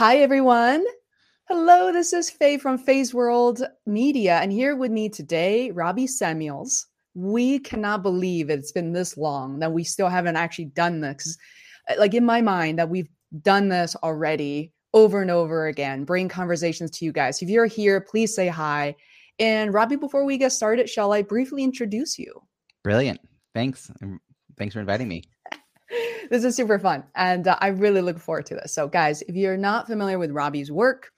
Hi, everyone. Hello, this is Faye from Faye's World Media, and here with me today, Robbie Samuels. We cannot believe it's been this long that we still haven't actually done this. Uh, like in my mind, that we've done this already over and over again, bring conversations to you guys. If you're here, please say hi. And Robbie, before we get started, shall I briefly introduce you? Brilliant. Thanks. Thanks for inviting me. This is super fun. And uh, I really look forward to this. So, guys, if you're not familiar with Robbie's work,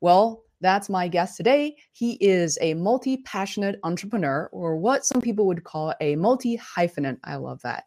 well, that's my guest today. He is a multi passionate entrepreneur, or what some people would call a multi hyphenate. I love that.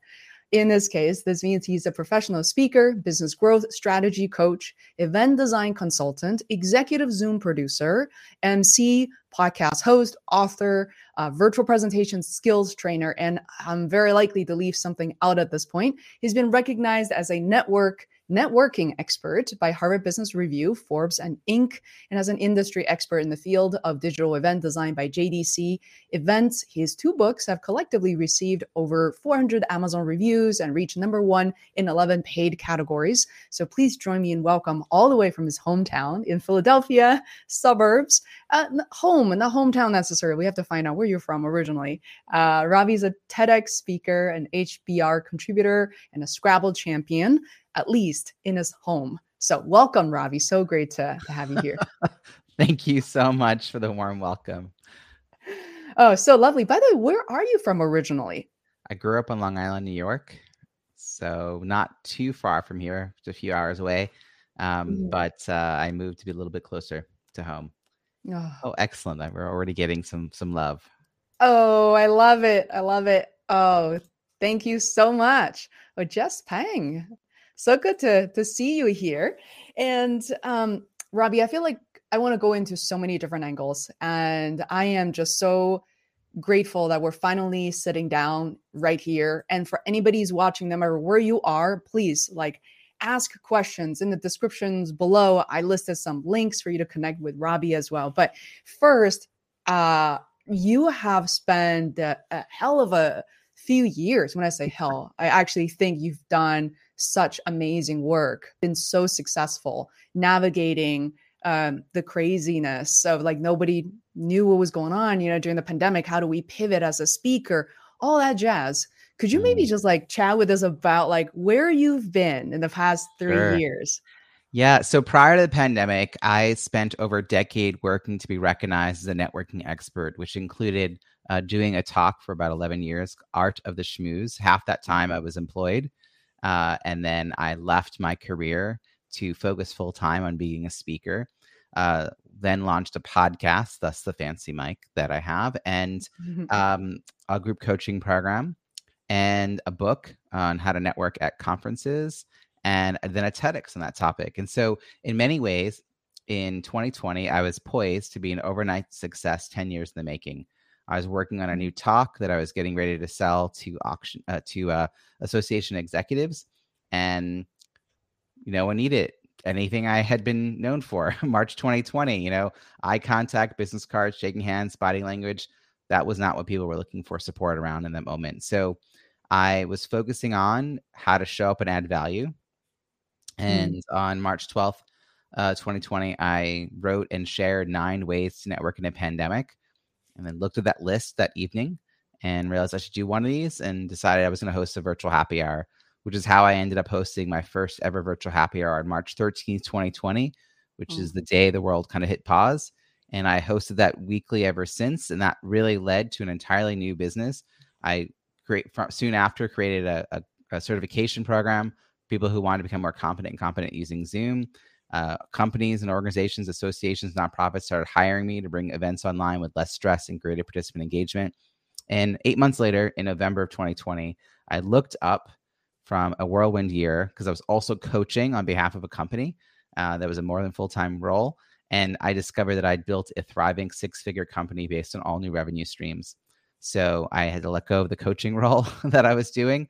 In this case, this means he's a professional speaker, business growth strategy coach, event design consultant, executive Zoom producer, MC, podcast host, author, uh, virtual presentation skills trainer, and I'm very likely to leave something out at this point. He's been recognized as a network networking expert by Harvard Business Review, Forbes, and Inc., and as an industry expert in the field of digital event design by JDC Events. His two books have collectively received over 400 Amazon reviews and reached number one in 11 paid categories. So please join me in welcome all the way from his hometown in Philadelphia suburbs, uh, home, not hometown necessarily. We have to find out where you're from originally. Uh, Robbie's a TEDx speaker, an HBR contributor, and a Scrabble champion at least in his home. So, welcome, Ravi. So great to, to have you here. Thank you so much for the warm welcome. Oh, so lovely. By the way, where are you from originally? I grew up on Long Island, New York. So, not too far from here, just a few hours away. Um, mm-hmm. But uh, I moved to be a little bit closer to home. Oh. oh, excellent. We're already getting some some love. Oh, I love it. I love it. Oh, thank you so much. Oh, Jess Pang so good to to see you here. And um, Robbie, I feel like I want to go into so many different angles, and I am just so grateful that we're finally sitting down right here. And for anybody who's watching, no matter where you are, please like ask questions in the descriptions below. I listed some links for you to connect with Robbie as well. But first, uh, you have spent a, a hell of a few years. When I say hell, I actually think you've done such amazing work, been so successful navigating um, the craziness of like nobody knew what was going on, you know, during the pandemic. How do we pivot as a speaker? All that jazz. Could you maybe mm. just like chat with us about like where you've been in the past three sure. years? Yeah. So prior to the pandemic, I spent over a decade working to be recognized as a networking expert, which included uh, doing a talk for about 11 years, Art of the Schmooze. Half that time I was employed. Uh, and then I left my career to focus full time on being a speaker. Uh, then launched a podcast, thus the fancy mic that I have, and um, a group coaching program, and a book on how to network at conferences, and then a TEDx on that topic. And so, in many ways, in 2020, I was poised to be an overnight success 10 years in the making. I was working on a new talk that I was getting ready to sell to auction uh, to uh, association executives, and you know, I need it. Anything I had been known for, March 2020, you know, eye contact, business cards, shaking hands, body language. That was not what people were looking for support around in that moment. So I was focusing on how to show up and add value. Hmm. And mm. on March 12th, uh, 2020, I wrote and shared nine ways to network in a pandemic and then looked at that list that evening and realized I should do one of these and decided I was going to host a virtual happy hour, which is how I ended up hosting my first ever virtual happy hour on March 13th, 2020, which mm-hmm. is the day the world kind of hit pause. And I hosted that weekly ever since. And that really led to an entirely new business. I create soon after created a, a, a certification program people who want to become more competent and competent using Zoom. Uh, companies and organizations, associations, nonprofits started hiring me to bring events online with less stress and greater participant engagement. And eight months later, in November of 2020, I looked up from a whirlwind year because I was also coaching on behalf of a company uh, that was a more than full time role. And I discovered that I'd built a thriving six figure company based on all new revenue streams. So I had to let go of the coaching role that I was doing.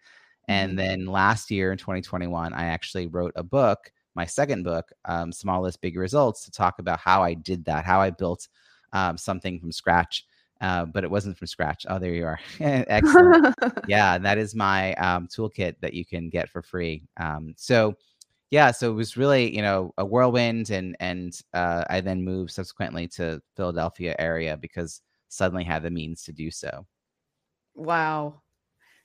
And mm-hmm. then last year in 2021, I actually wrote a book my second book, um, Small List, Big Results, to talk about how I did that, how I built um, something from scratch. Uh, but it wasn't from scratch. Oh, there you are. Excellent. yeah, that is my um, toolkit that you can get for free. Um, so, yeah, so it was really you know a whirlwind, and and uh, I then moved subsequently to Philadelphia area because suddenly had the means to do so. Wow.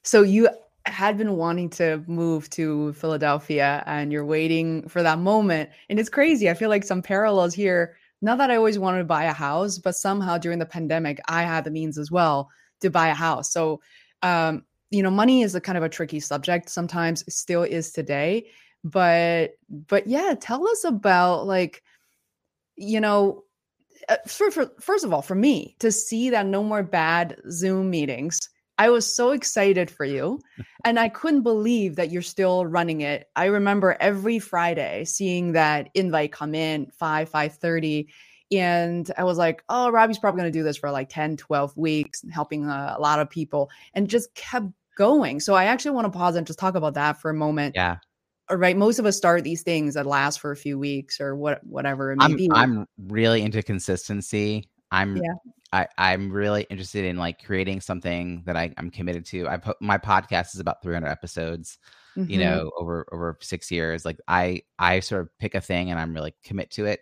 So you had been wanting to move to Philadelphia and you're waiting for that moment. And it's crazy. I feel like some parallels here. Not that I always wanted to buy a house, but somehow during the pandemic, I had the means as well to buy a house. So, um, you know, money is a kind of a tricky subject sometimes, still is today. But, but yeah, tell us about like, you know, uh, for, for, first of all, for me to see that no more bad Zoom meetings I was so excited for you. and I couldn't believe that you're still running it. I remember every Friday seeing that invite come in 5, 530. And I was like, oh, Robbie's probably going to do this for like 10, 12 weeks and helping a, a lot of people and just kept going. So I actually want to pause and just talk about that for a moment. Yeah. All right. Most of us start these things that last for a few weeks or what, whatever it may I'm, be. I'm really into consistency. I'm yeah. I, I'm really interested in like creating something that I, I'm committed to. I put my podcast is about 300 episodes, mm-hmm. you know, over over six years. Like I I sort of pick a thing and I'm really commit to it.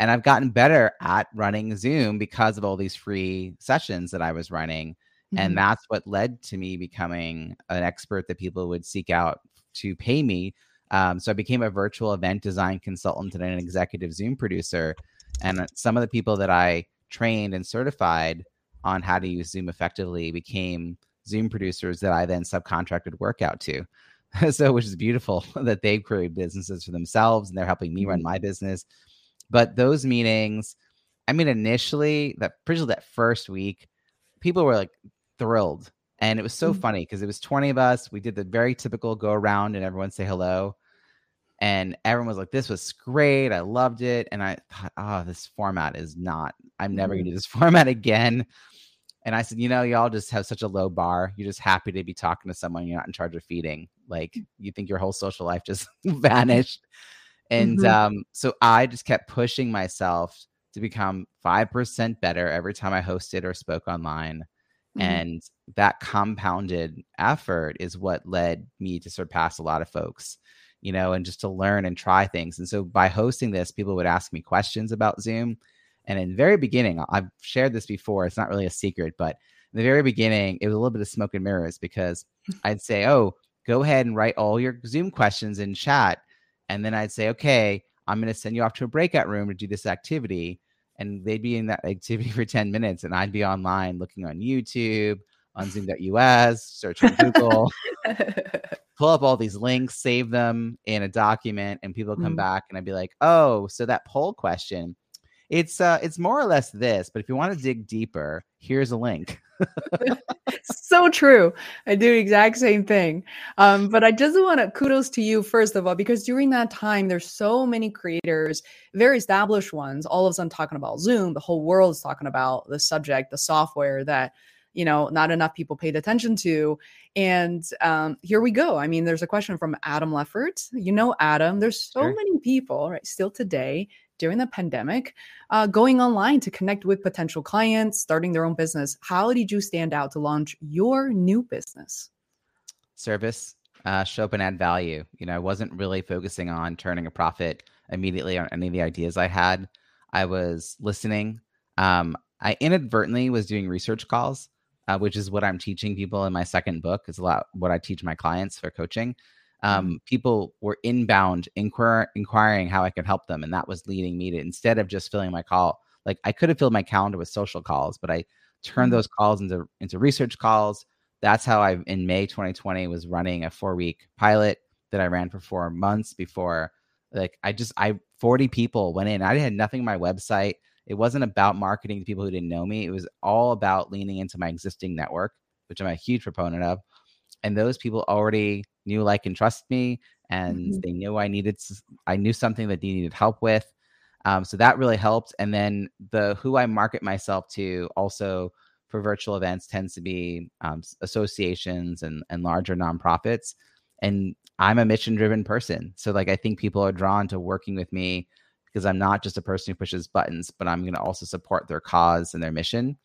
And I've gotten better at running Zoom because of all these free sessions that I was running. Mm-hmm. And that's what led to me becoming an expert that people would seek out to pay me. Um, so I became a virtual event design consultant and an executive Zoom producer. And some of the people that I trained and certified on how to use Zoom effectively became Zoom producers that I then subcontracted work out to. so, which is beautiful that they've created businesses for themselves and they're helping me run mm-hmm. my business. But those meetings, I mean, initially, that pretty that first week, people were like thrilled. And it was so mm-hmm. funny because it was 20 of us. We did the very typical go around and everyone say hello and everyone was like this was great i loved it and i thought oh this format is not i'm never going to do this format again and i said you know y'all just have such a low bar you're just happy to be talking to someone you're not in charge of feeding like mm. you think your whole social life just vanished and mm-hmm. um, so i just kept pushing myself to become 5% better every time i hosted or spoke online mm-hmm. and that compounded effort is what led me to surpass a lot of folks you know, and just to learn and try things. And so by hosting this, people would ask me questions about Zoom. And in the very beginning, I've shared this before, it's not really a secret, but in the very beginning, it was a little bit of smoke and mirrors because I'd say, oh, go ahead and write all your Zoom questions in chat. And then I'd say, okay, I'm going to send you off to a breakout room to do this activity. And they'd be in that activity for 10 minutes, and I'd be online looking on YouTube, on Zoom.us, search on Google, pull up all these links, save them in a document, and people come mm-hmm. back and I'd be like, oh, so that poll question, it's uh it's more or less this, but if you want to dig deeper, here's a link. so true. I do the exact same thing. Um, but I just want to kudos to you first of all, because during that time, there's so many creators, very established ones, all of a sudden talking about Zoom. The whole world is talking about the subject, the software that you know not enough people paid attention to. And um, here we go. I mean there's a question from adam leffert. You know adam there's so sure. many people right still today during the pandemic uh, going online to connect with potential clients starting their own business. How did you stand out to launch your new business? Service uh, show up and add value. You know i wasn't really focusing on turning a profit immediately on any of the ideas i had. I was listening. Um, i inadvertently was doing research calls uh, which is what I'm teaching people in my second book. Is a lot what I teach my clients for coaching. Um, mm-hmm. people were inbound inquir- inquiring how I could help them, and that was leading me to instead of just filling my call, like I could have filled my calendar with social calls, but I turned mm-hmm. those calls into into research calls. That's how I in May 2020 was running a four week pilot that I ran for four months before. Like I just I 40 people went in. I had nothing on my website. It wasn't about marketing to people who didn't know me. It was all about leaning into my existing network, which I'm a huge proponent of. And those people already knew, like, and trust me, and mm-hmm. they knew I needed. I knew something that they needed help with. Um, so that really helped. And then the who I market myself to also for virtual events tends to be um, associations and and larger nonprofits. And I'm a mission driven person, so like I think people are drawn to working with me because I'm not just a person who pushes buttons, but I'm going to also support their cause and their mission.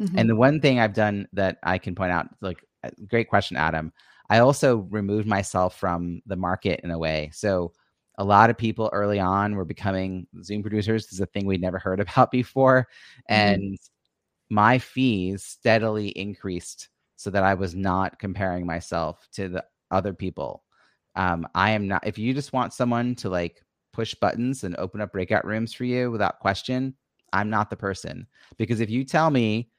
Mm-hmm. And the one thing I've done that I can point out, like, uh, great question, Adam. I also removed myself from the market in a way. So a lot of people early on were becoming Zoom producers. This is a thing we'd never heard about before. Mm-hmm. And my fees steadily increased so that I was not comparing myself to the other people. Um, I am not, if you just want someone to like push buttons and open up breakout rooms for you without question, I'm not the person. Because if you tell me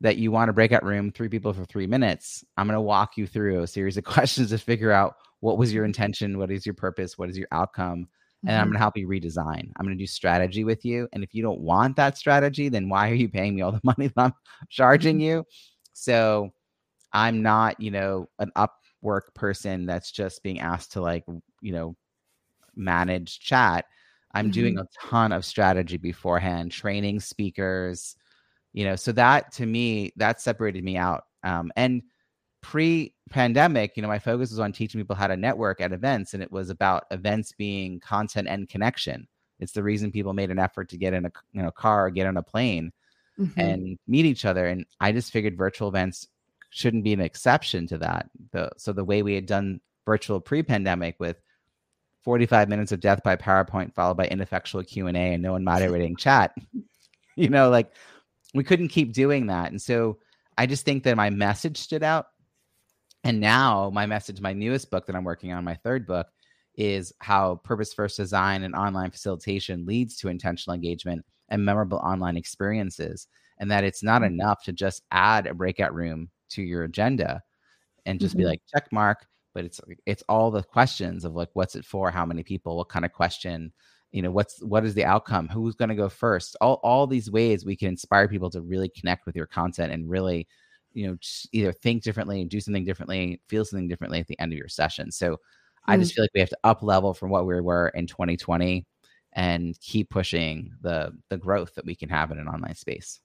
that you want a breakout room, three people for three minutes, I'm going to walk you through a series of questions to figure out what was your mm-hmm. intention, what is your purpose, what is your outcome, and mm-hmm. I'm going to help you redesign. I'm going to do strategy with you. And if you don't want that strategy, then why are you paying me all the money that I'm charging mm-hmm. you? So I'm not, you know, an Upwork person that's just being asked to like, you know, manage chat. I'm mm-hmm. doing a ton of strategy beforehand, training speakers, you know, so that to me, that separated me out. Um, and pre-pandemic, you know, my focus was on teaching people how to network at events, and it was about events being content and connection. It's the reason people made an effort to get in a you know car or get on a plane mm-hmm. and meet each other. And I just figured virtual events shouldn't be an exception to that. The, so the way we had done virtual pre-pandemic with 45 minutes of death by PowerPoint followed by ineffectual Q&A and no one moderating chat, you know, like we couldn't keep doing that. And so I just think that my message stood out. And now my message, my newest book that I'm working on, my third book, is how purpose first design and online facilitation leads to intentional engagement and memorable online experiences. And that it's not mm-hmm. enough to just add a breakout room to your agenda and just mm-hmm. be like check mark but it's it's all the questions of like what's it for? How many people? What kind of question? You know what's what is the outcome? Who's going to go first? All all these ways we can inspire people to really connect with your content and really you know either think differently and do something differently feel something differently at the end of your session. So mm-hmm. i just mm. feel like we have to up level from what we were in 2020 and keep pushing the the growth that we can have in an online space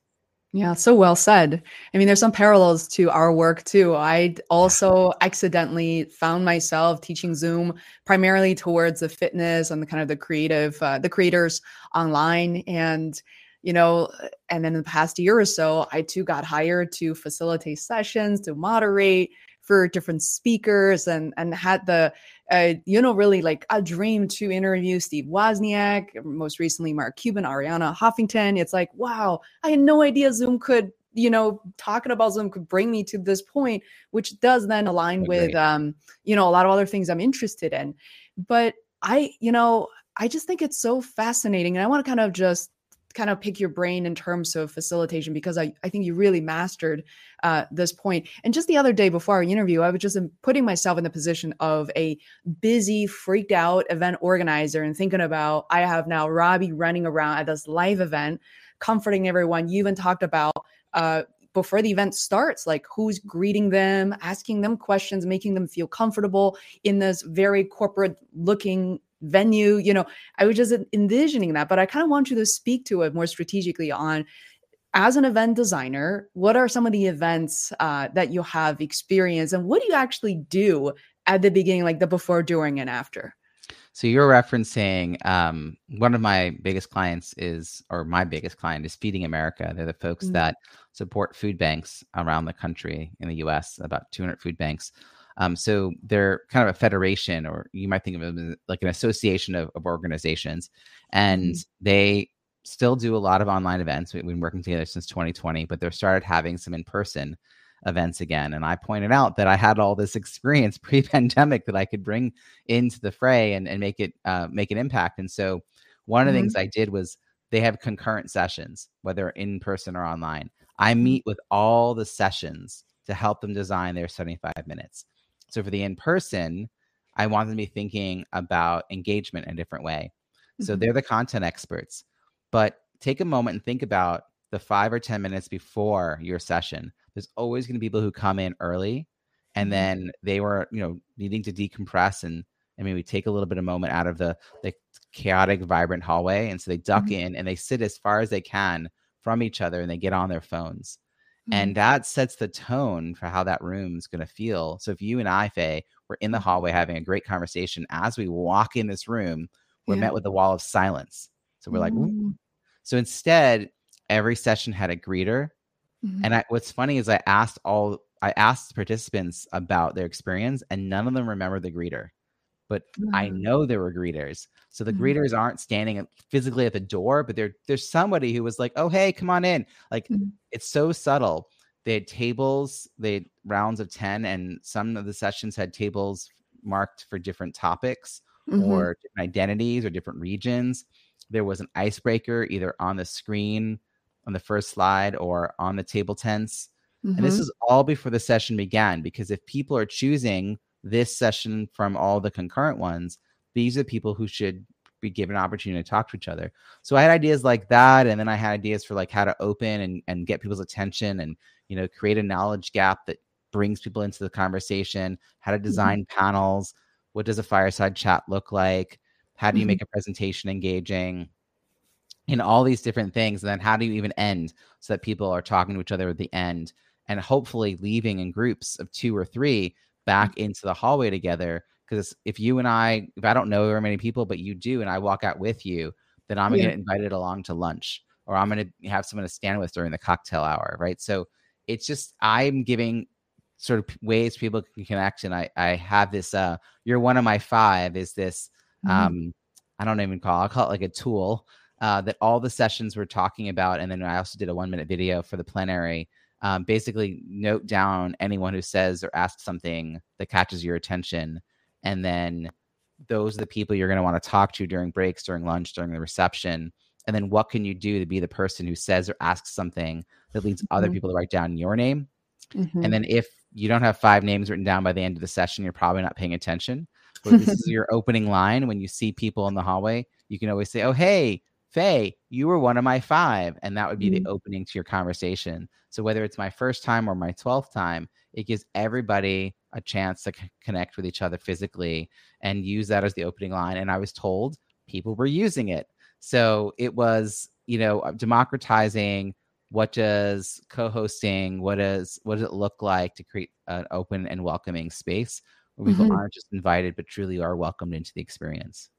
yeah, so well said. I mean, there's some parallels to our work too. I also accidentally found myself teaching Zoom primarily towards the fitness and the kind of the creative, uh, the creators online. And, you know, and then in the past year or so, I too got hired to facilitate sessions, to moderate for different speakers and and had the uh, you know, really like a dream to interview Steve Wozniak, most recently Mark Cuban, Arianna Huffington. It's like, wow, I had no idea Zoom could, you know, talking about Zoom could bring me to this point, which does then align with, um, you know, a lot of other things I'm interested in. But I, you know, I just think it's so fascinating. And I want to kind of just kind of pick your brain in terms of facilitation because I, I think you really mastered uh, this point. And just the other day before our interview, I was just um, putting myself in the position of a busy, freaked out event organizer and thinking about I have now Robbie running around at this live event, comforting everyone. You even talked about uh, before the event starts like who's greeting them asking them questions making them feel comfortable in this very corporate looking venue you know i was just envisioning that but i kind of want you to speak to it more strategically on as an event designer what are some of the events uh, that you have experienced and what do you actually do at the beginning like the before during and after so you're referencing um, one of my biggest clients is, or my biggest client is Feeding America. They're the folks mm-hmm. that support food banks around the country in the U.S. About 200 food banks. Um, so they're kind of a federation, or you might think of them as like an association of, of organizations, and mm-hmm. they still do a lot of online events. We've been working together since 2020, but they're started having some in person events again. And I pointed out that I had all this experience pre-pandemic that I could bring into the fray and, and make it uh, make an impact. And so one of the mm-hmm. things I did was they have concurrent sessions, whether in person or online. I mm-hmm. meet with all the sessions to help them design their 75 minutes. So for the in person, I want them to be thinking about engagement in a different way. So mm-hmm. they're the content experts, but take a moment and think about the five or 10 minutes before your session. There's always going to be people who come in early and mm-hmm. then they were, you know, needing to decompress and, and maybe take a little bit of moment out of the, the chaotic, vibrant hallway. And so they duck mm-hmm. in and they sit as far as they can from each other and they get on their phones. And mm-hmm. that sets the tone for how that room is going to feel. So if you and I, Faye, were in the mm-hmm. hallway having a great conversation, as we walk in this room, we're yeah. met with a wall of silence. So we're like, Ooh. so instead, every session had a greeter. Mm-hmm. And I, what's funny is I asked all, I asked participants about their experience, and none of them remember the greeter. But mm-hmm. I know there were greeters. So the Mhm. greeters aren't standing physically at the door, but there there's somebody who was like, "Oh, hey, come on in." Like Mhm. it's so subtle. They had tables, they had rounds of 10 and some of the sessions had tables marked for different topics Mhm. or different identities or different regions. There was an icebreaker either on the screen on the first slide or on the table tents. And this Mhm. is all before the session began because if people are choosing this session from all the concurrent ones, these are people who should be given an opportunity to talk to each other. So I had ideas like that, and then I had ideas for like how to open and, and get people's attention and you know create a knowledge gap that brings people into the conversation, how to design panels, what does a fireside chat look like, how do you Mhm. make a presentation engaging, and all these different things. And then how do you even end so that people are talking to each other at the end and hopefully leaving in groups of two or three back into the hallway together. Because if you and I, if I don't know very many people, but you do, and I walk out with you, then I'm gonna Yeah. get invited along to lunch, or I'm gonna have someone to stand with during the cocktail hour, right? So it's just I'm giving sort of ways people can connect, and I I have this. uh You're one of my five. Is this Mhm. um I don't even call I'll call it like a tool uh, that all the sessions were talking about, and then I also did a one minute video for the plenary. Um, basically, note down anyone who says or asks something that catches your attention, and then those are the people you're going to want to talk to during breaks, during lunch, during the reception. And then what can you do to be the person who says or asks something that leads other Mhm. people to write down your name? Mhm. And then if you don't have five names written down by the end of the session, you're probably not paying attention. But this is your opening line when you see people in the hallway. You can always say, "Oh, hey, Faye, you were one of my five. and that would be Mhm. the opening to your conversation. So whether it's my first time or my twelfth time, it gives everybody a chance to c- connect with each other physically and use that as the opening line. And I was told people were using it, so it was you know uh, democratizing what does co-hosting what does what does it look like to create an open and welcoming space where people Mhm. aren't just invited but truly are welcomed into the experience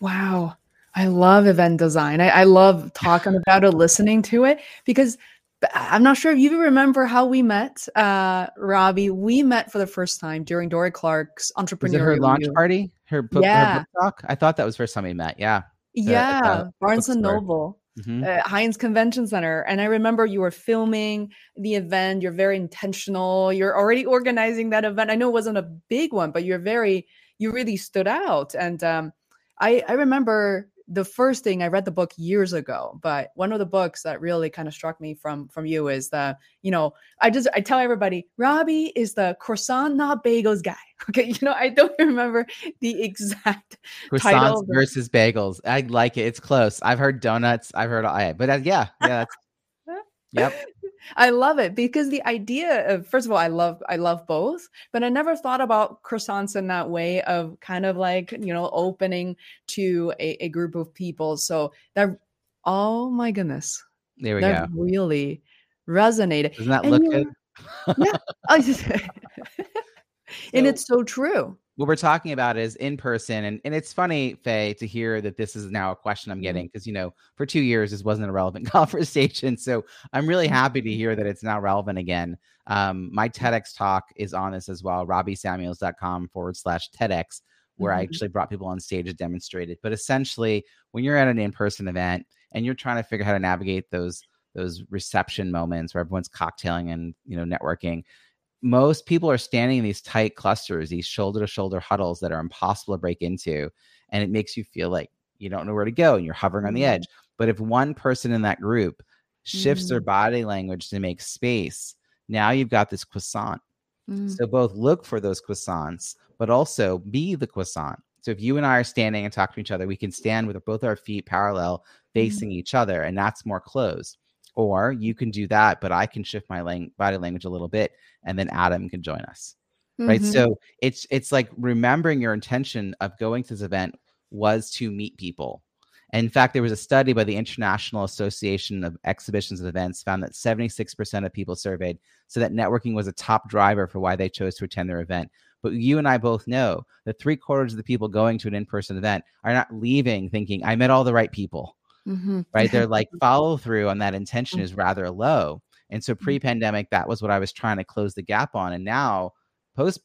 Wow. I love event design. I, I love talking about it, listening to it, because I'm not sure if you remember how we met, uh, Robbie. We met for the first time during Dorie Clark's was entrepreneurial. her launch U. party her book, her Yeah. book talk i thought that was the first time we met yeah the Yeah, Barnes and. Noble. Mhm. uh, Hynes Convention Center. And I remember you were filming the event. You're very intentional. You're already organizing that event. I know it wasn't a big one, but you're very, you really stood out. And um, I, I remember the first thing I read the book years ago, but one of the books that really kind of struck me from from you is the, you know, I just I tell everybody, Robbie is the croissant not bagels guy. Okay, you know, I don't remember the exact croissants versus bagels. I like it. It's close. I've heard donuts. I've heard I, but uh, yeah yeah that's yep I love it because the idea of first of all, I love I love both, but I never thought about croissants in that way of kind of like you know opening to a, a group of people. So that oh my goodness, there we that go really resonated. doesn't that And look you good yeah, and So- it's so true. What we're talking about is in person and, and it's funny faye to hear that this is now a question i'm Mhm. getting because you know for two years this wasn't a relevant conversation so i'm really happy to hear that it's now relevant again um, my tedx talk is on this as well robbiesamuels.com forward slash tedx where i Mhm. actually brought people on stage to demonstrate it but essentially when you're at an in-person event and you're trying to figure out how to navigate those those reception moments where everyone's cocktailing and you know networking most people are standing in these tight clusters, these shoulder to shoulder huddles that are impossible to break into. And it makes you feel like you don't know where to go and you're hovering on the Mhm. edge. But if one person in that group shifts their Mhm. body language to make space, now you've got this croissant. Mm. So both look for those croissants, but also be the croissant. So if you and I are standing and talking to each other, we can stand with both our feet parallel facing each other, and that's more closed. Or you can do that, but I can shift my lang- body language a little bit, and then Adam can join us. Right? Mhm. so it's it's like remembering your intention of going to this event was to meet people. And in fact there was a study by the international association of exhibitions and events found that 76% of people surveyed so that networking was a top driver for why they chose to attend their event. But you and i both know that three quarters of the people going to an in-person event are not leaving thinking i met all the right people Mhm. right? They're like follow through on that intention Mm. is rather low. And so pre-pandemic, that was what I was trying to close the gap on. And now post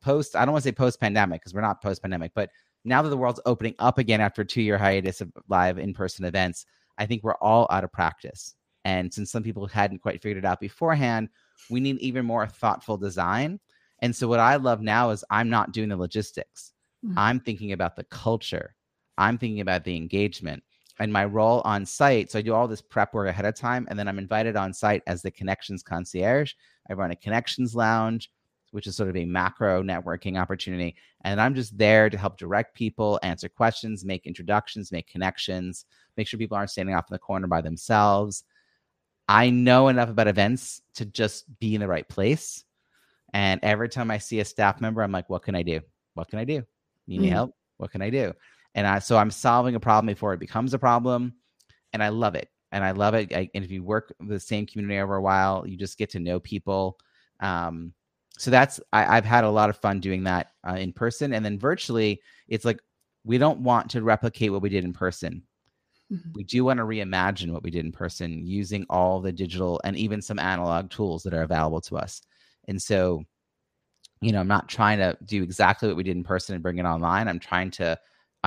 post, I don't want to say post pandemic because we're not post pandemic, but now that the world's opening up again after a two year hiatus of live in person events, I think we're all out of practice. And since some people hadn't quite figured it out beforehand, we need even more thoughtful design. And so, what I love now is I'm not doing the logistics, mm-hmm. I'm thinking about the culture, I'm thinking about the engagement and my role on site. So, I do all this prep work ahead of time, and then I'm invited on site as the connections concierge. I run a connections lounge which is sort of a macro networking opportunity. And I'm just there to help direct people, answer questions, make introductions, make connections, make sure people aren't standing off in the corner by themselves. I know enough about events to just be in the right place. And every time I see a staff member, I'm like, what can I do? What can I do? Need any mm. help? What can I do? And I, so I'm solving a problem before it becomes a problem. And I love it. And I love it. I, and if you work with the same community over a while, you just get to know people. Um, so that's I, have had a lot of fun doing that uh, in person, and then virtually, it's like we don't want to replicate what we did in person. Mm-hmm. We do want to reimagine what we did in person using all the digital and even some analog tools that are available to us. And so, you know, I'm not trying to do exactly what we did in person and bring it online. I'm trying to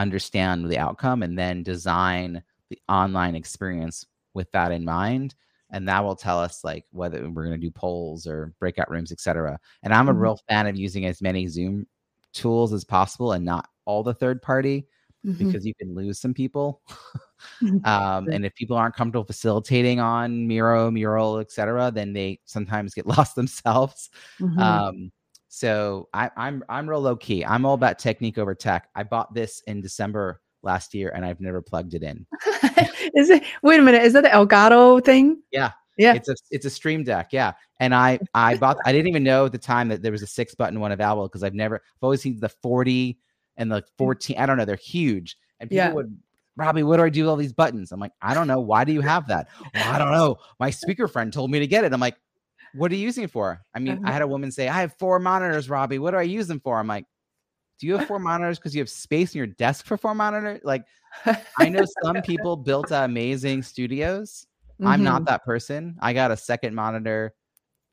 understand the outcome and then design the online experience with that in mind and that will tell us like whether we're going to do polls or breakout rooms etc and i'm a mm-hmm. real fan of using as many zoom tools as possible and not all the third party mm-hmm. because you can lose some people um, and if people aren't comfortable facilitating on miro mural etc then they sometimes get lost themselves mm-hmm. um, so I, I'm I'm real low key. I'm all about technique over tech. I bought this in December last year and I've never plugged it in. is it wait a minute, is that the Elgato thing? Yeah. Yeah. It's a it's a stream deck. Yeah. And I I bought I didn't even know at the time that there was a six button one available because I've never I've always seen the 40 and the mm. 14. I don't know, they're huge. And people yeah. would Robbie, what do I do with all these buttons? I'm like, I don't know. Why do you have that? Well, I don't know. My speaker friend told me to get it. I'm like, what are you using it for? I mean, I uh-huh. had a woman say, I have four monitors, Robbie. What do I use them for? I'm like, do you have four monitors because you have space in your desk for four monitors? Like, I know some people built amazing studios. Mm-hmm. I'm not mm-hmm. that person. I got a second monitor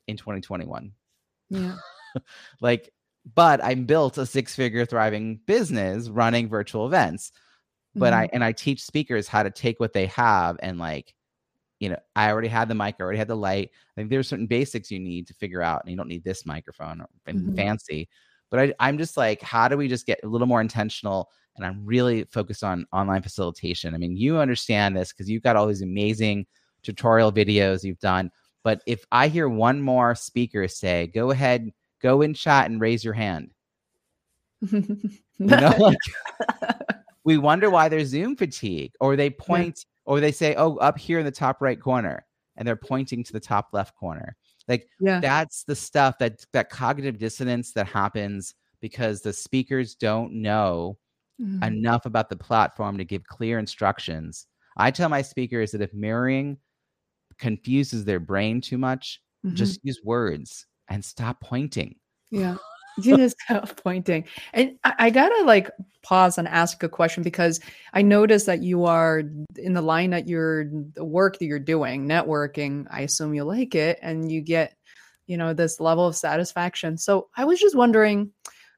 in 2021. Yeah. like, but I built a six figure thriving business running virtual events. But mm-hmm. I, and I teach speakers how to take what they have and like, you know, I already had the mic, I already had the light. I think there's certain basics you need to figure out, and you don't need this microphone or mm-hmm. fancy. But I, I'm just like, how do we just get a little more intentional? And I'm really focused on online facilitation. I mean, you understand this because you've got all these amazing tutorial videos you've done. But if I hear one more speaker say, go ahead, go in chat and raise your hand. you know, like, we wonder why there's Zoom fatigue, or they point, yeah. Or they say, oh, up here in the top right corner, and they're pointing to the top left corner. Like yeah. that's the stuff that that cognitive dissonance that happens because the speakers don't know mm-hmm. enough about the platform to give clear instructions. I tell my speakers that if mirroring confuses their brain too much, mm-hmm. just use words and stop pointing. Yeah. you just pointing. And I, I, gotta like pause and ask a question because I noticed that you are in the line that you're the work that you're doing, networking. I assume you like it and you get, you know, this level of satisfaction. So I was just wondering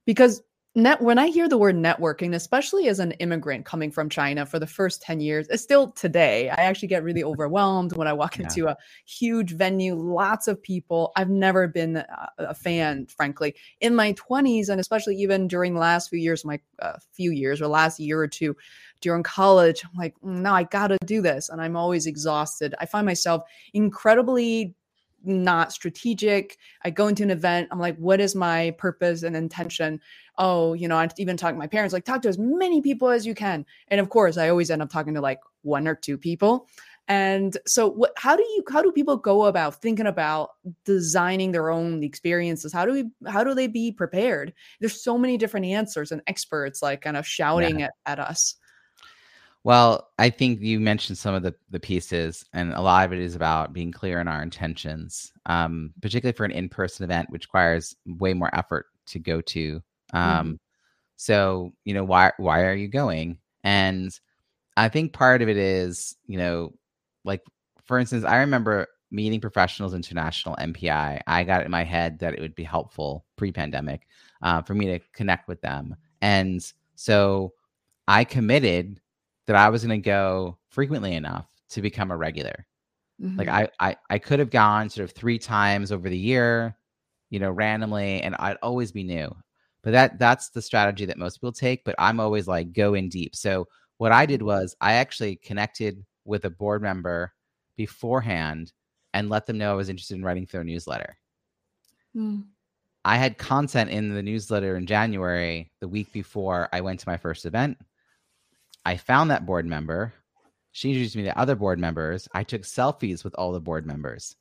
because net when I hear the word networking, especially as an immigrant coming from China for the first 10 years, still today. I actually get really overwhelmed when I walk yeah. into a huge venue, lots of people. I've never been a, a fan, frankly. In my 20s, and especially even during the last few years, my uh, few years or last year or two during college, I'm like, mm, no, I gotta do this. And I'm always exhausted. I find myself incredibly not strategic. I go into an event, I'm like, what is my purpose and intention? Oh, you know, I even talk to my parents, like, talk to as many people as you can. And of course, I always end up talking to like one or two people. And so what how do you how do people go about thinking about designing their own experiences? How do we how do they be prepared? There's so many different answers and experts like kind of shouting yeah. at, at us. Well, I think you mentioned some of the, the pieces, and a lot of it is about being clear in our intentions, um, particularly for an in person event, which requires way more effort to go to. Um, mm-hmm. So, you know, why why are you going? And I think part of it is, you know, like for instance, I remember meeting professionals international MPI. I got it in my head that it would be helpful pre pandemic uh, for me to connect with them, and so I committed that I was going to go frequently enough to become a regular. Mm-hmm. Like I, I, I could have gone sort of three times over the year, you know, randomly, and I'd always be new. But that that's the strategy that most people take. But I'm always like go in deep. So what I did was I actually connected with a board member beforehand and let them know I was interested in writing for their newsletter. Mm. I had content in the newsletter in January, the week before I went to my first event. I found that board member. She introduced me to other board members. I took selfies with all the board members.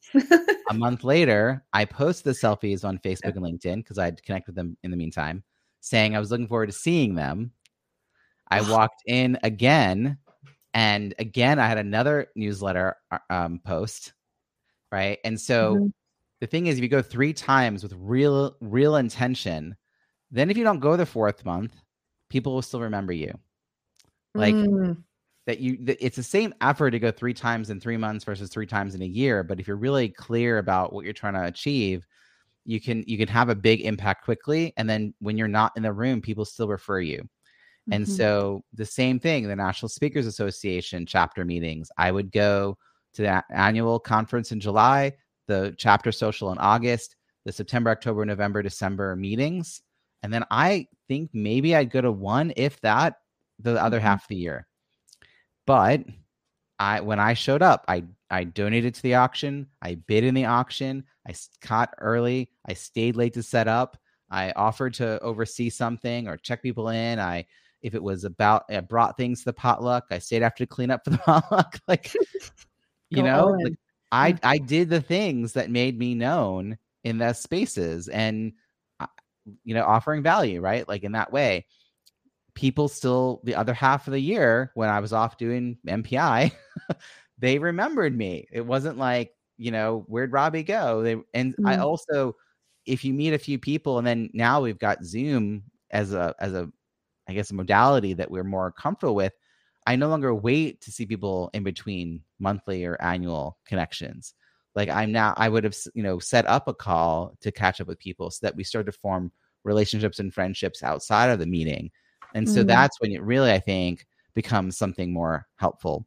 a month later, I posted the selfies on Facebook and LinkedIn because I had connected with them in the meantime, saying I was looking forward to seeing them. I walked in again, and again, I had another newsletter uh, um, post, right? And so mm-hmm. the thing is, if you go three times with real, real intention, then if you don't go the fourth month, people will still remember you. Like mm. that, you that it's the same effort to go three times in three months versus three times in a year. But if you're really clear about what you're trying to achieve, you can you can have a big impact quickly. And then when you're not in the room, people still refer you. And mm-hmm. so the same thing, the National Speakers Association chapter meetings. I would go to the annual conference in July, the chapter social in August, the September, October, November, December meetings. And then I think maybe I'd go to one, if that, the other half of the year. But I when I showed up, I I donated to the auction, I bid in the auction, I caught early, I stayed late to set up, I offered to oversee something or check people in, I if it was about I brought things to the potluck, I stayed after to clean up for the potluck. like you know, like, I I did the things that made me known in those spaces and uh, you know offering value, right? Like in that way. People still the other half of the year when I was off doing MPI, they remembered me. It wasn't like, you know, where'd Robbie go? They and mm. I also if you meet a few people and then now we've got Zoom as a as a I guess, a modality that we're more comfortable with, I no longer wait to see people in between monthly or annual connections. Like I'm now, I would have, you know, set up a call to catch up with people so that we start to form relationships and friendships outside of the meeting. And so mm-hmm. that's when it really, I think, becomes something more helpful.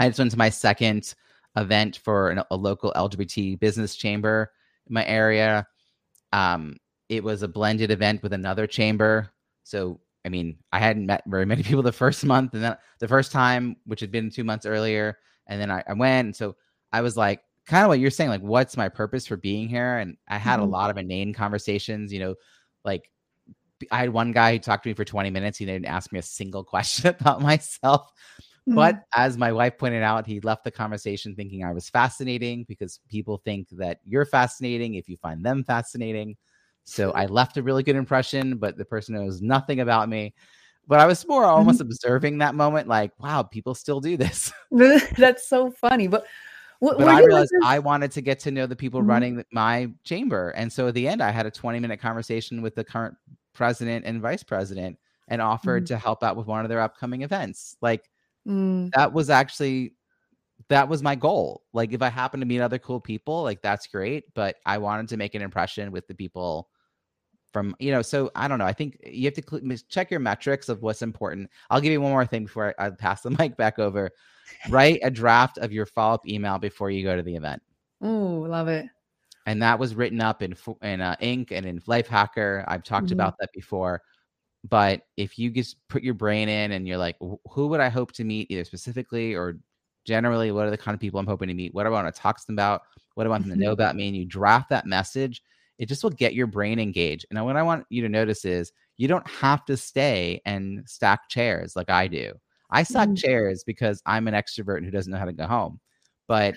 I just went to my second event for an, a local LGBT business chamber in my area. Um, it was a blended event with another chamber. So I mean, I hadn't met very many people the first month, and then the first time, which had been two months earlier, and then I, I went. And so I was like, kind of what you're saying, like, what's my purpose for being here? And I had mm-hmm. a lot of inane conversations, you know, like I had one guy who talked to me for 20 minutes. He didn't ask me a single question about myself. Mm-hmm. But as my wife pointed out, he left the conversation thinking I was fascinating because people think that you're fascinating if you find them fascinating. So I left a really good impression, but the person knows nothing about me. But I was more mm-hmm. almost mm-hmm. observing that moment, like, wow, people still do this. That's so funny. But but I realized I wanted to get to know the people mm-hmm. running my chamber. And so at the end, I had a 20 minute conversation with the current president and vice president and offered mm-hmm. to help out with one of their upcoming events. Like mm. that was actually that was my goal. Like if I happen to meet other cool people, like that's great. But I wanted to make an impression with the people from you know so i don't know i think you have to cl- check your metrics of what's important i'll give you one more thing before I, I pass the mic back over write a draft of your follow-up email before you go to the event oh love it and that was written up in in uh, Inc and in Lifehacker. I've talked mm-hmm. about that before. But if you just put your brain in and you're like, who would I hope to meet, either specifically or generally? What are the kind of people I'm hoping to meet? What do I want to talk to them about? What do I want them to know about me? And you draft that message it just will get your brain engaged. And what I want you to notice is you don't have to stay and stack chairs like I do. I stack mm. chairs because I'm an extrovert who doesn't know how to go home. But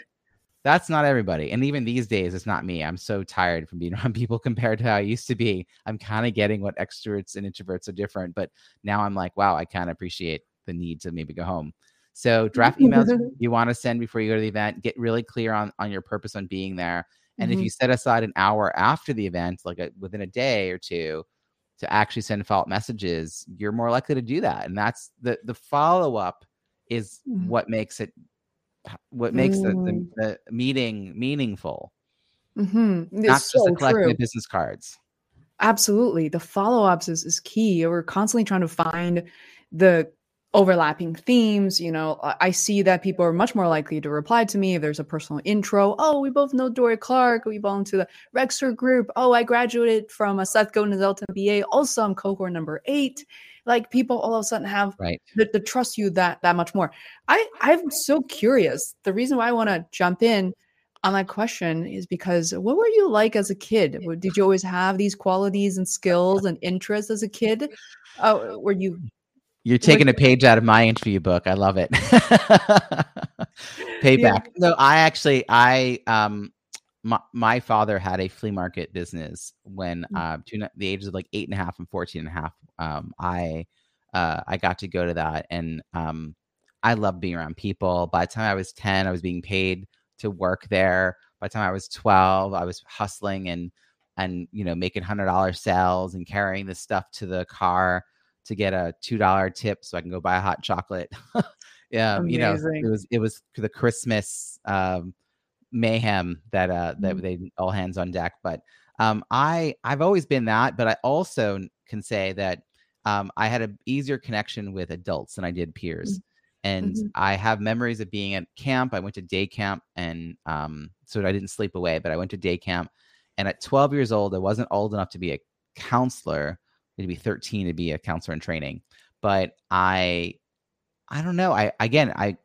that's not everybody. And even these days, it's not me. I'm so tired from being around people compared to how I used to be. I'm kind of getting what extroverts and introverts are different. But now I'm like, wow, I kind of appreciate the need to maybe go home. So draft emails you want to send before you go to the event. Get really clear on on your purpose on being there. And mm-hmm. if you set aside an hour after the event, like a, within a day or two, to actually send follow up messages, you're more likely to do that. And that's the the follow up is mm-hmm. what makes it what makes mm. the, the, the, meeting meaningful. Mm-hmm. Not just so collecting business cards. Absolutely. The follow ups is, is key. We're constantly trying to find the overlapping themes. You know, I see that people are much more likely to reply to me if there's a personal intro. Oh, we both know Dorie Clark. We belong to the Rexer group. Oh, I graduated from a Seth Godin altMBA. Also, I'm cohort number eight. Like people all of a sudden have right. the, the trust you that that much more. I I'm so curious. The reason why I want to jump in on that question is because what were you like as a kid? Did you always have these qualities and skills and interests as a kid? Uh, were you you're taking a page out of my interview book. I love it. Payback. Yeah. No, I actually, I, um, my, my father had a flea market business when, mm. uh, to the ages of like eight and a half and 14 and a half. Um, I, uh, I got to go to that and, um, I love being around people. By the time I was 10, I was being paid to work there. By the time I was 12, I was hustling and, and, you know, making hundred dollar sales and carrying the stuff to the car to get a two dollar tip so I can go buy a hot chocolate. yeah, Amazing. you know, it was it was the Christmas um, mayhem that uh that mm. they all hands on deck. But um, I I've always been that, but I also can say that um, I had an easier connection with adults than I did peers. Mm. And mm-hmm. I have memories of being at camp. I went to day camp, and um, so I didn't sleep away. But I went to day camp, and at 12 years old, I wasn't old enough to be a counselor, to be 13 to be a counselor in training. But I, I don't know. I again, I,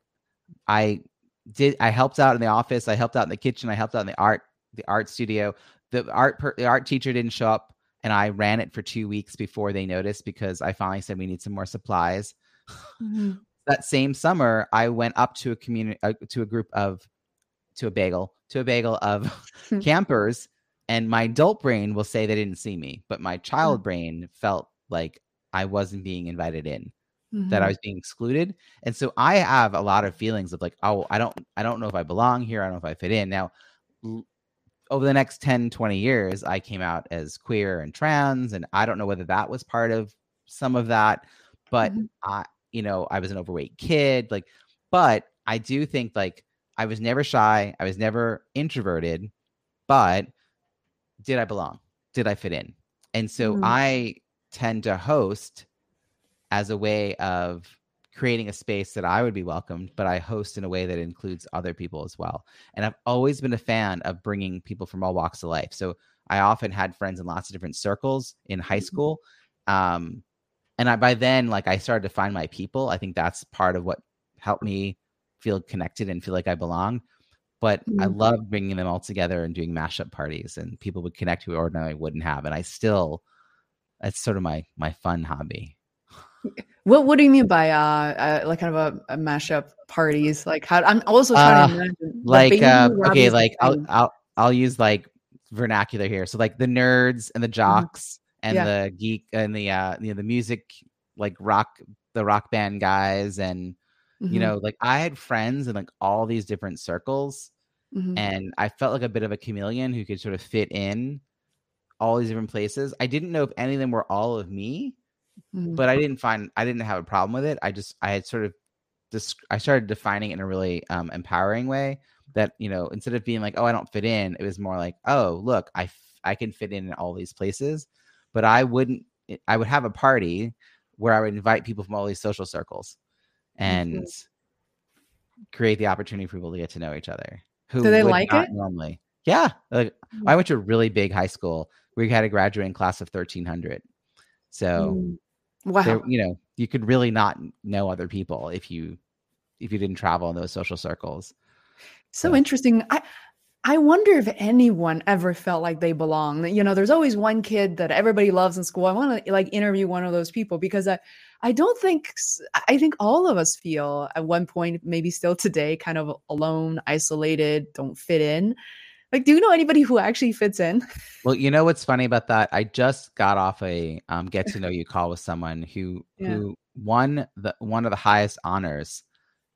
I did. I helped out in the office. I helped out in the kitchen. I helped out in the art, the art studio. The art, per, the art teacher didn't show up, and I ran it for two weeks before they noticed because I finally said we need some more supplies. Mm-hmm. that same summer, I went up to a community, uh, to a group of, to a bagel, to a bagel of campers and my adult brain will say they didn't see me, but my child mm-hmm. brain felt like I wasn't being invited in, mm-hmm. that I mm-hmm. was being excluded. And so I have a lot of feelings of like, oh, I don't I don't know if I belong here, I don't know if I fit in. Now over the next 10, 20 years, I came out as queer and trans, and I don't know whether that was part of some of that, but mm-hmm. I, you know, I was an overweight kid, like, but I do think like I was never shy, I was never introverted, but did I belong? Did I fit in? And so mm-hmm. I tend to host as a way of creating a space that I would be welcomed, but I host in a way that includes other people as well. And I've always been a fan of bringing people from all walks of life. So I often had friends in lots of different circles in high mm-hmm. school. Um, and I, by then, like I started to find my people. I think that's part of what helped me feel connected and feel like I belong but mm-hmm. I love bringing them all together and doing mashup parties, and people would connect who ordinarily wouldn't have. And I still, that's sort of my my fun hobby. What What do you mean by uh, uh like kind of a, a mashup parties? Like how I'm also trying uh, to imagine like uh, okay, like I'll I'll I'll use like vernacular here. So like the nerds and the mm-hmm. jocks mm-hmm. and yeah. the geek and the uh you know the music like rock the rock band guys and Mm-hmm. You know, like I had friends in like all these different circles, mm-hmm. and I felt like a bit of a chameleon who could sort of fit in all these different places. I didn't know if any of them were all of me, mm-hmm. but I didn't find I didn't have a problem with it. I just I had sort of this I started defining it in a really um, empowering way that you know instead of being like oh I don't fit in, it was more like oh look I f- I can fit in in all these places, but I wouldn't. I would have a party where I would invite people from all these social circles and mm-hmm. create the opportunity for people to get to know each other. Who do they like it normally? Yeah, like mm-hmm. I went to a really big high school. We had a graduating class of thirteen hundred. So, mm. Wow, there, you know, you could really not know other people if you if you didn't travel in those social circles. So, so. interesting. I I wonder if anyone ever felt like they belong. You know, there's always one kid that everybody loves in school. I want to like interview one of those people because I, I don't think I think all of us feel at one point, maybe still today, kind of alone, isolated, don't fit in. Like, do you know anybody who actually fits in? Well, you know what's funny about that? I just got off a um, get to know you call with someone who yeah. who won the one of the highest honors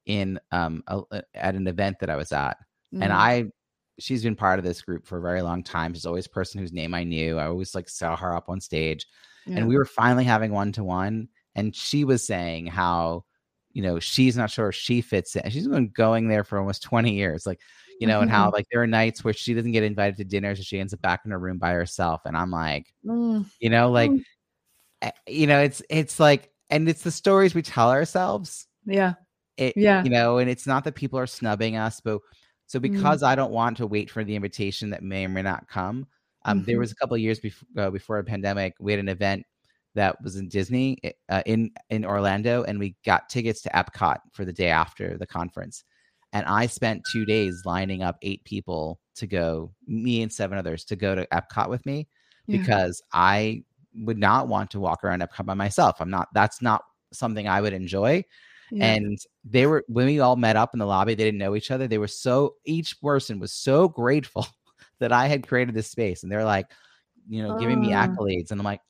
in um a, at an event that I was at, mm. and I she's been part of this group for a very long time. She's always a person whose name I knew. I always like saw her up on stage. Yeah. And we were finally having one to one. And she was saying how, you know, she's not sure she fits in. She's been going there for almost 20 years. Like, you know, mm-hmm. and how mm-hmm. like there are nights where she doesn't get invited to dinner, so she ends up back in her room by herself. And I'm like, mm. you know, like, mm. you know, it's it's like and it's the stories we tell ourselves. Yeah. It, Yeah. You know, and it's not that people are snubbing us, but so Mm. because I don't want to wait for the invitation that may or may not come, um, there Mhm. was a couple of years before uh, before a pandemic, we had an event that was in Disney uh, in in Orlando, and we got tickets to Epcot for the day after the conference. And I spent two days lining up eight people to go, me and seven others, to go to Epcot with me Yeah. because I would not want to walk around Epcot by myself. I'm not. That's not something I would enjoy. Yeah. And they were when we all met up in the lobby, they didn't know each other. They were so each person was so grateful that I had created this space. And they're like, you know, giving me Ah. accolades. And I'm like,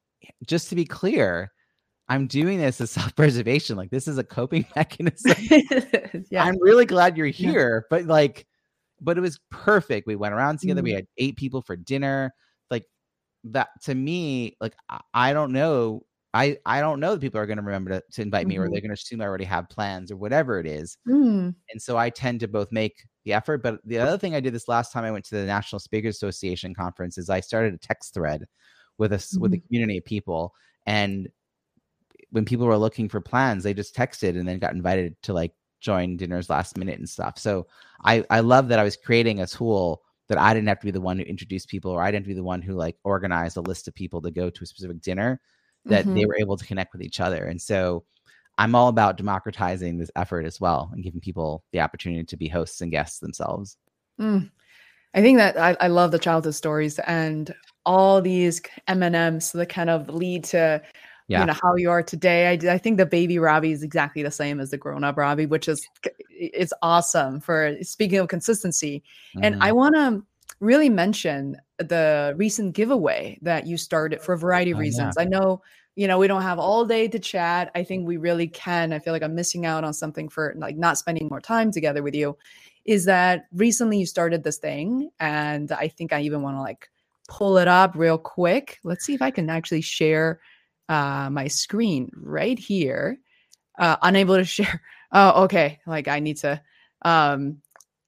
just to be clear, I'm doing this as self-preservation. Like this is a coping mechanism. yeah. I'm really glad you're Yeah. here. But like, but it was perfect. We went around together. We Mm. had eight people for dinner. Like that to me, like I, I don't know. I I don't know that people are going to remember to, to invite me or Mhm. they're going to assume I already have plans or whatever it is. Mm. And so I tend to both make the effort. But the other thing I did this last time I went to the National Speakers Association conference is I started a text thread with us with a Mhm. community of people. And when people were looking for plans, they just texted and then got invited to like join dinners last minute and stuff. So I I love that I was creating a tool that I didn't have to be the one who introduced people or I didn't have to be the one who like organized a list of people to go to a specific dinner that they Mhm. were able to connect with each other. And so I'm all about democratizing this effort as well and giving people the opportunity to be hosts and guests themselves. Mm. I think that I, I love the childhood stories and all these M and M's that kind of lead to Yeah. you know how you are today. I think the baby Robbie is exactly the same as the grown up Robbie, which is it's awesome for speaking of consistency. And Mhm. I want to really mention the recent giveaway that you started for a variety of Oh, yeah. reasons. I know, you know, we don't have all day to chat. I think we really can. I feel like I'm missing out on something for like not spending more time together with you. Is that recently you started this thing, and I think I even want to like pull it up real quick. Let's see if I can actually share uh, my screen right here. Uh, unable to share. Oh, okay. Like I need to um,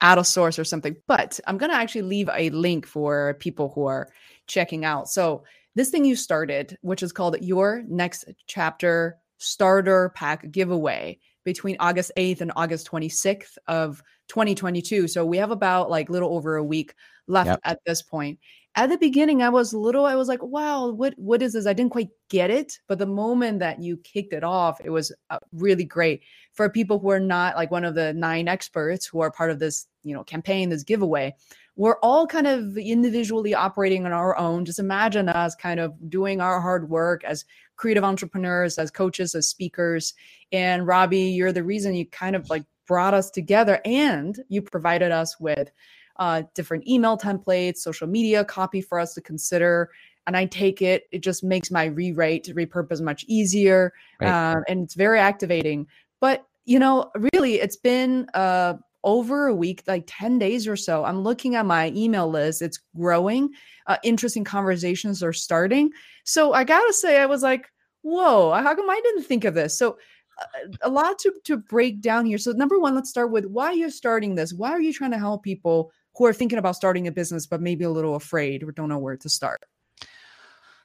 add a source or something. But I'm gonna actually leave a link for people who are checking out. So this thing you started, which is called Your Next Chapter Starter Pack Giveaway between August 8th and August 26th of 2022. So we have about like little over a week left Yep. at this point. At the beginning, I was little, I was like, wow, what what is this? I didn't quite get it. But the moment that you kicked it off, it was uh, really great for people who are not like one of the nine experts who are part of this, you know, campaign, this giveaway. We're all kind of individually operating on our own. Just imagine us kind of doing our hard work as creative entrepreneurs, as coaches, as speakers. And Robbie, you're the reason you kind of like brought us together and you provided us with uh, different email templates, social media copy for us to consider. And I take it, it just makes my rewrite, repurpose much easier. Right. Um, and it's very activating. But, you know, really, it's been uh, over a week, like 10 days or so. I'm looking at my email list, it's growing. Uh, interesting conversations are starting. So I got to say, I was like, whoa, how come I didn't think of this? So uh, a lot to, to break down here. So number one, let's start with why you're starting this. Why are you trying to help people who are thinking about starting a business, but maybe a little afraid or don't know where to start?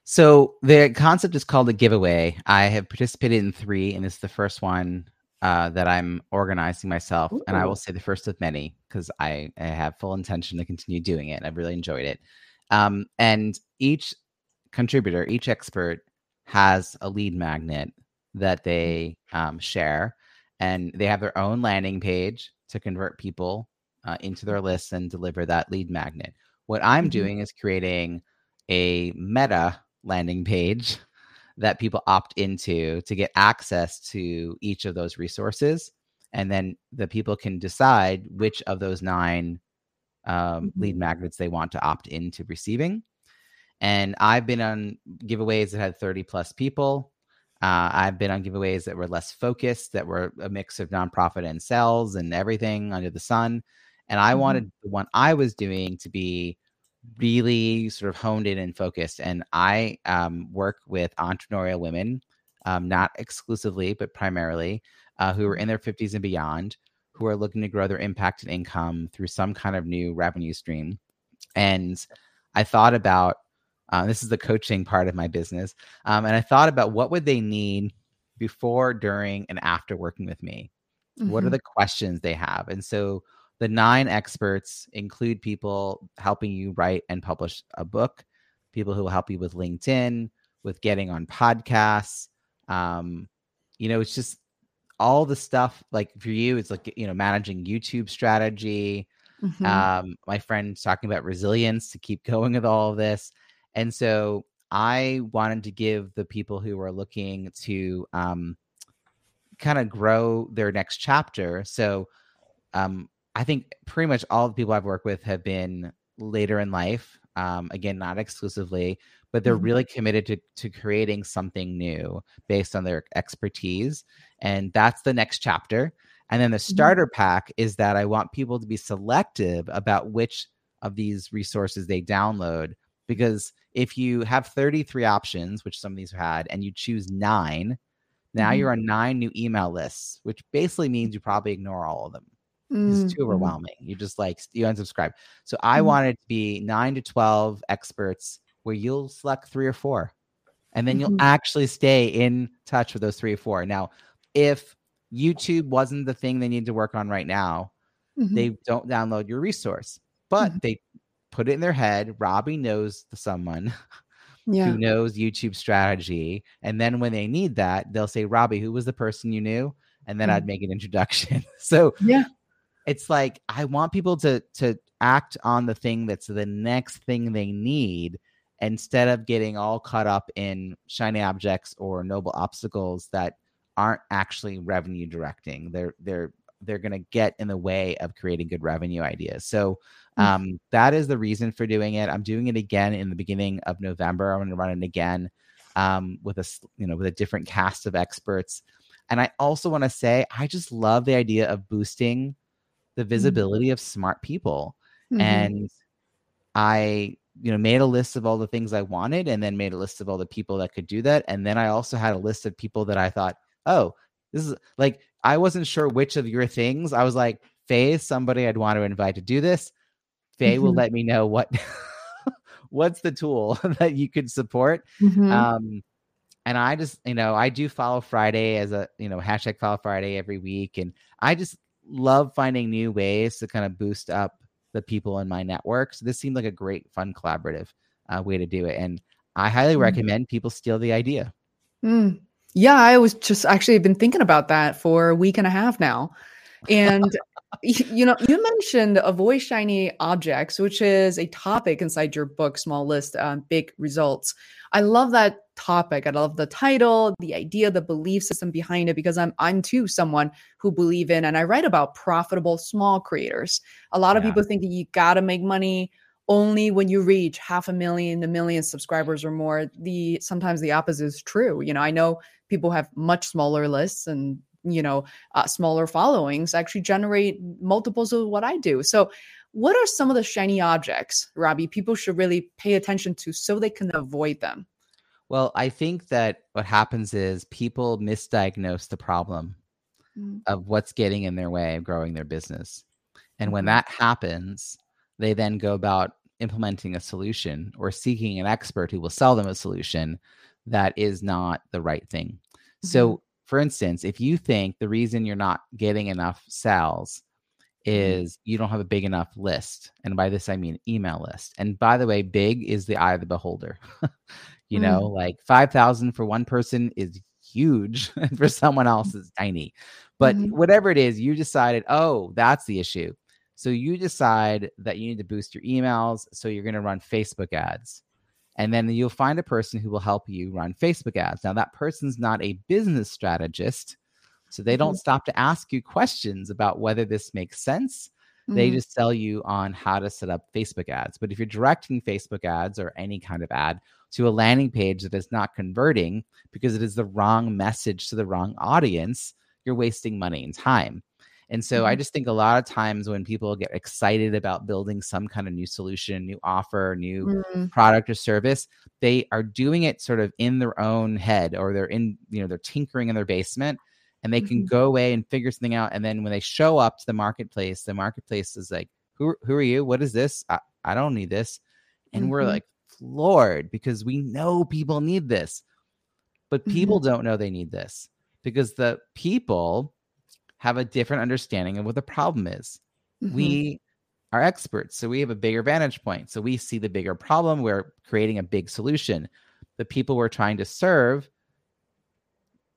So the concept is called a giveaway. I have participated in three, and this is the first one uh, that I'm organizing myself. And I will say the first of many because I, I have full intention to continue doing it. I've really enjoyed it. Um, and each contributor, each expert has a lead magnet that they um, share, and they have their own landing page to convert people uh, into their lists and deliver that lead magnet. What I'm Mhm. doing is creating a meta landing page that people opt into to get access to each of those resources. And then the people can decide which of those nine um, lead Mhm. magnets they want to opt into receiving. And I've been on giveaways that had 30 plus people. Uh, I've been on giveaways that were less focused, that were a mix of nonprofit and sales and everything under the sun. And I Mhm. wanted the one I was doing to be really sort of honed in and focused. And I um, work with entrepreneurial women, um, not exclusively, but primarily, uh, who are in their 50s and beyond, who are looking to grow their impact and income through some kind of new revenue stream. And I thought about uh, this is the coaching part of my business, um, and I thought about what would they need before, during, and after working with me. What are Mhm. the questions they have? And so the nine experts include people helping you write and publish a book, people who will help you with LinkedIn, with getting on podcasts. Um, you know, it's just all the stuff like for you, it's like, you know, managing YouTube strategy. Mhm. Um, my friend's talking about resilience to keep going with all of this. And so I wanted to give the people who are looking to um, kind of grow their next chapter. So um, I think pretty much all the people I've worked with have been later in life. Um, again, not exclusively, but they're Mhm. really committed to to creating something new based on their expertise, and that's the next chapter. And then the starter pack is that I want people to be selective about which of these resources they download because if you have 33 options, which some of these had, and you choose nine, now Mhm. you're on nine new email lists, which basically means you probably ignore all of them. It's Mm, too mhm. overwhelming. You just like you unsubscribe. So I Mhm. wanted to be nine to 12 experts where you'll select three or four. And then you'll Mhm. actually stay in touch with those three or four. Now, if YouTube wasn't the thing they need to work on right now, Mhm. they don't download your resource. But Mhm. they put it in their head. Robbie knows someone yeah. who knows YouTube strategy. And then when they need that, they'll say, Robbie, who was the person you knew? And then Mhm. I'd make an introduction. so Yeah. It's like I want people to to act on the thing that's the next thing they need instead of getting all caught up in shiny objects or noble obstacles that aren't actually revenue directing. They're they're they're going to get in the way of creating good revenue ideas. So Mm. um, that is the reason for doing it. I'm doing it again in the beginning of November. I'm going to run it again um, with a you know with a different cast of experts. And I also want to say I just love the idea of boosting the visibility of smart people. Mhm. And I you know made a list of all the things I wanted and then made a list of all the people that could do that. And then I also had a list of people that I thought, oh, this is like I wasn't sure which of your things. I was like, Faye is somebody I'd want to invite to do this. Faye will Mhm. let me know what what's the tool that you could support. Mhm. Um, and I just, you know, I do follow Friday as a, you know, hashtag follow Friday every week. And I just love finding new ways to kind of boost up the people in my network. So this seemed like a great, fun, collaborative uh, way to do it. And I highly Mhm. recommend people steal the idea. Mm. Yeah, I was just actually been thinking about that for a week and a half now. And you know, you mentioned avoid shiny objects, which is a topic inside your book, Small List, um, Big Results. I love that topic. I love the title, the idea, the belief system behind it, because I'm I'm too someone who believe in, and I write about profitable small creators. A lot of Yeah. people think that you gotta make money only when you reach half a million, a million subscribers or more. The sometimes the opposite is true. You know, I know people have much smaller lists and you know uh, smaller followings actually generate multiples of what I do. So, what are some of the shiny objects, Robbie? People should really pay attention to so they can avoid them. Well, I think that what happens is people misdiagnose the problem Mm, of what's getting in their way of growing their business. And when Mhm. that happens, they then go about implementing a solution or seeking an expert who will sell them a solution that is not the right thing. So, for instance, if you think the reason you're not getting enough sales is you don't have a big enough list, and by this I mean email list. And by the way, big is the eye of the beholder. you Mm. know, like 5,000 for one person is huge, and for someone else is tiny. But Mhm. whatever it is, you decided, oh, that's the issue. So you decide that you need to boost your emails. So you're going to run Facebook ads. And then you'll find a person who will help you run Facebook ads. Now, that person's not a business strategist. So they don't Mhm. stop to ask you questions about whether this makes sense. They Mhm. just sell you on how to set up Facebook ads. But if you're directing Facebook ads or any kind of ad to a landing page that is not converting because it is the wrong message to the wrong audience, you're wasting money and time. And so I Mhm. just think a lot of times when people get excited about building some kind of new solution, new offer, new Mm, product or service, they are doing it sort of in their own head or they're in, you know, they're tinkering in their basement and they can Mhm. go away and figure something out. And then when they show up to the marketplace, the marketplace is like, who, who are you? What is this? I, I don't need this. And we're Mhm. like floored because we know people need this, but Mhm. people don't know they need this. because the people have a different understanding of what the problem is. Mhm. We are experts, so we have a bigger vantage point. So we see the bigger problem. We're creating a big solution. The people we're trying to serve,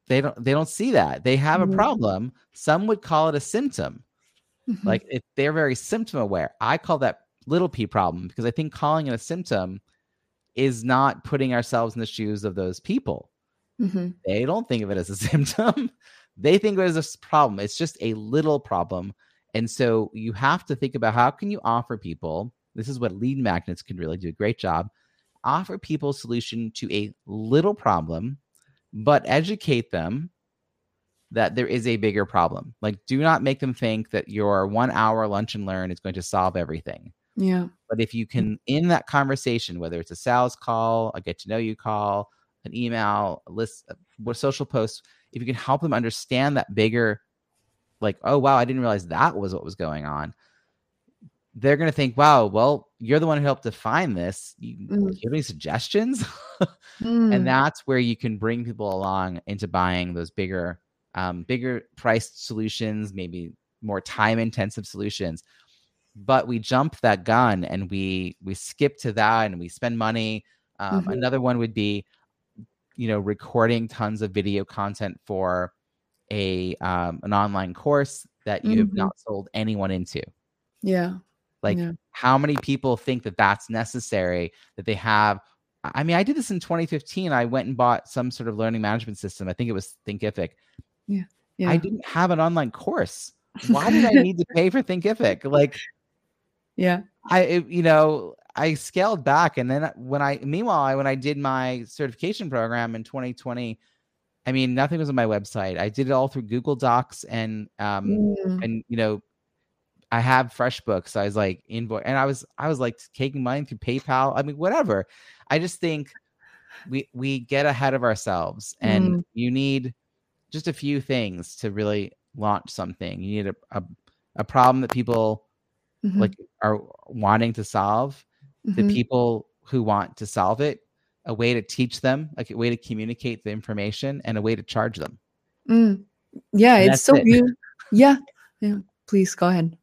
they don't they don't see that. They have Mhm. a problem. Some would call it a symptom. Mhm. Like if they're very symptom aware. I call that little p problem because I think calling it a symptom is not putting ourselves in the shoes of those people. Mhm. They don't think of it as a symptom. They think of it as a problem. It's just a little problem. And so you have to think about how can you offer people, this is what lead magnets can really do a great job, offer people a solution to a little problem, but educate them that there is a bigger problem. Like do not make them think that your 1 hour lunch and learn is going to solve everything. Yeah. But if you can, mm. in that conversation, whether it's a sales call, a get to know you call, an email, a list, a social post, if you can help them understand that bigger, like, oh, wow, I didn't realize that was what was going on, they're going to think, wow, well, you're the one who helped define this. You, Mm. you have any suggestions? Mm. and that's where you can bring people along into buying those bigger, um, bigger priced solutions, maybe more time intensive solutions but we jump that gun and we we skip to that and we spend money um, Mhm. another one would be you know recording tons of video content for a um, an online course that you have Mhm. not sold anyone into yeah. like Yeah. how many people think that that's necessary that they have i mean i did this in 2015 i went and bought some sort of learning management system i think it was thinkific Yeah. i didn't have an online course why did i need to pay for thinkific like yeah. I, it- you know, I scaled back, and then when I, meanwhile, I, when I did my certification program in 2020, I mean, nothing was on my website. I did it all through Google Docs, and um, Mm. and you know, I have FreshBooks. I was like invoice, and I was, I was like taking money through PayPal. I mean, whatever. I just think we we get ahead of ourselves, and Mm. you need just a few things to really launch something. You need a a, a problem that people Mhm. like are wanting to solve the Mhm. people who want to solve it a way to teach them like a way to communicate the information and a way to charge them Mm. Yeah, And it's so it. beautiful. Yeah. Yeah. Please go ahead.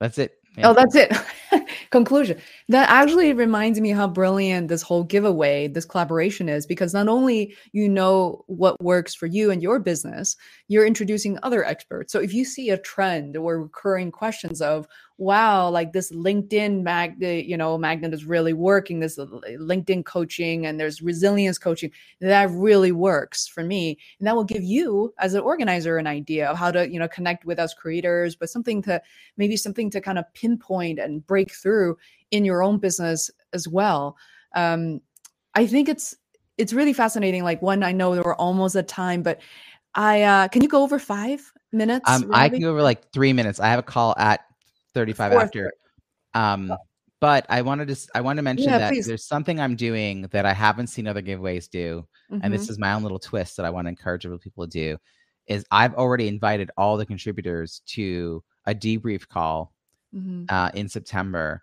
that's it Yeah. Oh, that's it. Conclusion. That actually reminds me how brilliant this whole giveaway, this collaboration is because not only you know what works for you and your business, you're introducing other experts. So if you see a trend or recurring questions of, wow, like this LinkedIn magnet, you know, magnet is really working, this LinkedIn coaching and there's resilience coaching, that really works for me. And that will give you as an organizer an idea of how to, you know, connect with us creators, but something to maybe something to kind of pinpoint and break through in your own business as well. Um, I think it's it's really fascinating. Like one, I know we're almost at time, but I uh, can you go over five minutes? um, i can go over like three minutes i have a call at 35 Four, after um but i wanted to I want to mention Yeah, that please. there's something i'm doing that i haven't seen other giveaways do and Mhm. this is my own little twist that i want to encourage other people to do is i've already invited all the contributors to a debrief call Mhm. uh, in September,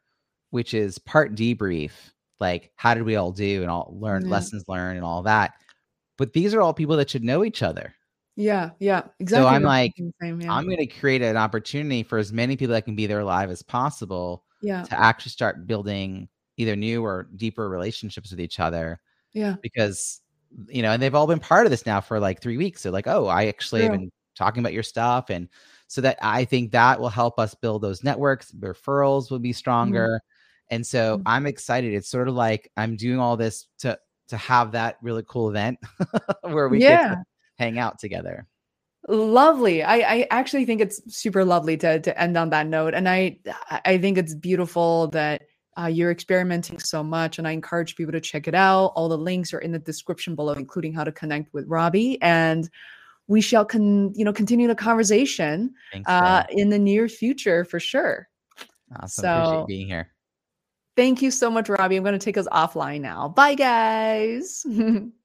which is part debrief, like how did we all do and all learn Yeah. lessons learned and all that. But these are all people that should know each other. Yeah, yeah, exactly. So I'm like, same, yeah. I'm going to create an opportunity for as many people that can be there live as possible yeah, to actually start building either new or deeper relationships with each other yeah, because you know, and they've all been part of this now for like three weeks. They're like, oh, I actually have been talking about your stuff, and so that I think that will help us build those networks. Referrals will be stronger, and so Mhm. I'm excited. It's sort of like I'm doing all this to to have that really cool event where we get yeah. to hang out together. lovely I, I actually think it's super lovely to to end on that note and i i think it's beautiful that uh, you're experimenting so much and i encourage people to check it out all the links are in the description below including how to connect with robbie and we shall con you know continue the conversation Thanks. uh in the near future for sure awesome. so- Appreciate being here. thank you so much robbie i'm going to take us offline now bye guys